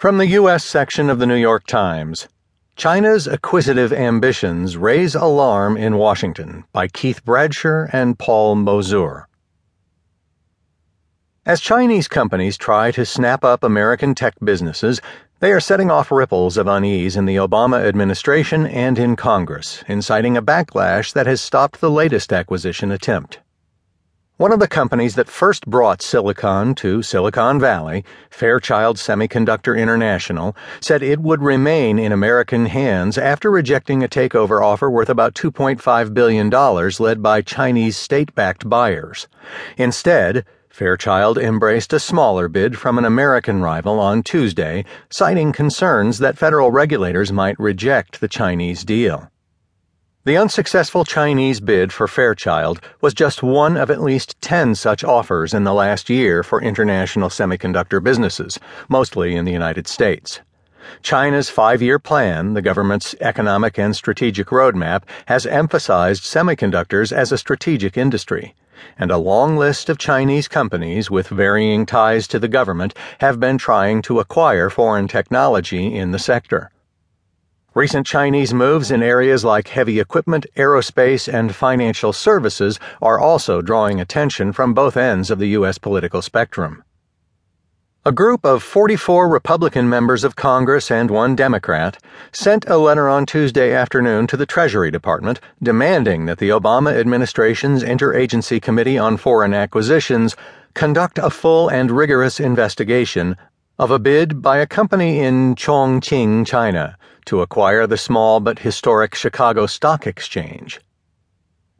From the U.S. section of the New York Times China's acquisitive ambitions raise alarm in Washington by Keith Bradsher and Paul Mozur. As Chinese companies try to snap up American tech businesses, they are setting off ripples of unease in the Obama administration and in Congress, inciting a backlash that has stopped the latest acquisition attempt. One of the companies that first brought silicon to Silicon Valley, Fairchild Semiconductor International, said it would remain in American hands after rejecting a takeover offer worth about $2.5 billion led by Chinese state backed buyers. Instead, Fairchild embraced a smaller bid from an American rival on Tuesday, citing concerns that federal regulators might reject the Chinese deal. The unsuccessful Chinese bid for Fairchild was just one of at least 10 such offers in the last year for international semiconductor businesses, mostly in the United States. China's five year plan, the government's economic and strategic roadmap, has emphasized semiconductors as a strategic industry, and a long list of Chinese companies with varying ties to the government have been trying to acquire foreign technology in the sector. Recent Chinese moves in areas like heavy equipment, aerospace, and financial services are also drawing attention from both ends of the U.S. political spectrum. A group of 44 Republican members of Congress and one Democrat sent a letter on Tuesday afternoon to the Treasury Department demanding that the Obama administration's Interagency Committee on Foreign Acquisitions conduct a full and rigorous investigation of a bid by a company in Chongqing, China to acquire the small but historic Chicago Stock Exchange.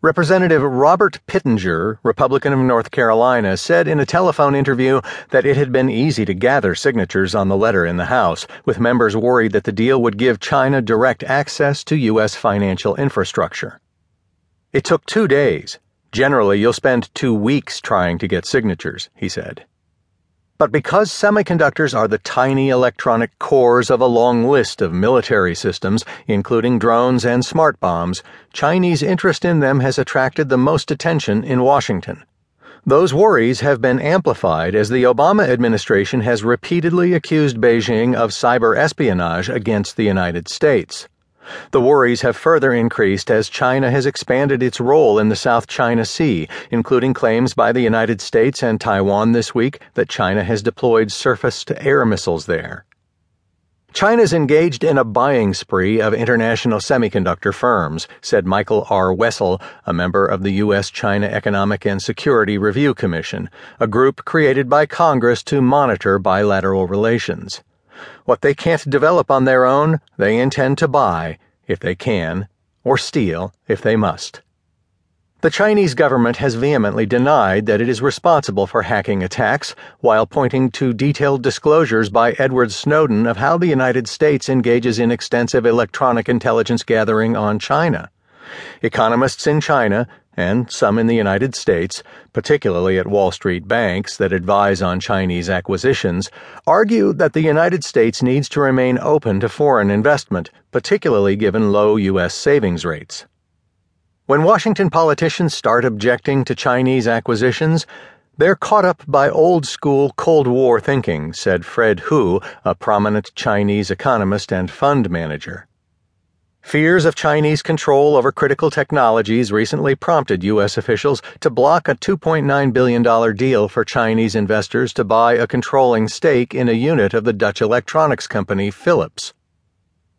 Representative Robert Pittenger, Republican of North Carolina, said in a telephone interview that it had been easy to gather signatures on the letter in the House, with members worried that the deal would give China direct access to U.S. financial infrastructure. It took two days. Generally, you'll spend two weeks trying to get signatures, he said. But because semiconductors are the tiny electronic cores of a long list of military systems, including drones and smart bombs, Chinese interest in them has attracted the most attention in Washington. Those worries have been amplified as the Obama administration has repeatedly accused Beijing of cyber espionage against the United States. The worries have further increased as China has expanded its role in the South China Sea, including claims by the United States and Taiwan this week that China has deployed surface to air missiles there. China's engaged in a buying spree of international semiconductor firms, said Michael R. Wessel, a member of the U.S. China Economic and Security Review Commission, a group created by Congress to monitor bilateral relations. What they can't develop on their own, they intend to buy, if they can, or steal, if they must. The Chinese government has vehemently denied that it is responsible for hacking attacks, while pointing to detailed disclosures by Edward Snowden of how the United States engages in extensive electronic intelligence gathering on China. Economists in China and some in the United States, particularly at Wall Street banks that advise on Chinese acquisitions, argue that the United States needs to remain open to foreign investment, particularly given low U.S. savings rates. When Washington politicians start objecting to Chinese acquisitions, they're caught up by old school Cold War thinking, said Fred Hu, a prominent Chinese economist and fund manager. Fears of Chinese control over critical technologies recently prompted U.S. officials to block a $2.9 billion deal for Chinese investors to buy a controlling stake in a unit of the Dutch electronics company Philips.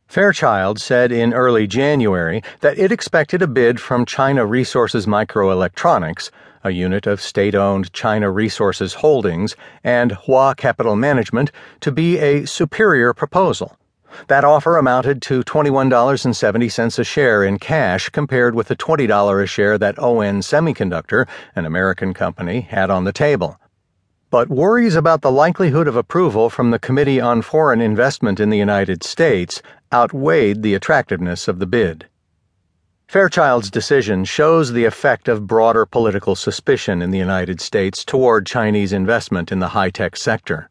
Fairchild said in early January that it expected a bid from China Resources Microelectronics, a unit of state owned China Resources Holdings, and Hua Capital Management, to be a superior proposal that offer amounted to $21.70 a share in cash compared with the $20 a share that ON Semiconductor, an American company, had on the table. But worries about the likelihood of approval from the Committee on Foreign Investment in the United States outweighed the attractiveness of the bid. Fairchild's decision shows the effect of broader political suspicion in the United States toward Chinese investment in the high tech sector.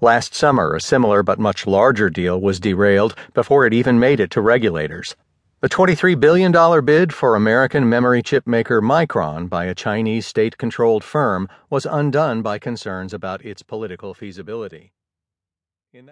Last summer, a similar but much larger deal was derailed before it even made it to regulators. The $23 billion bid for American memory chip maker Micron by a Chinese state controlled firm was undone by concerns about its political feasibility.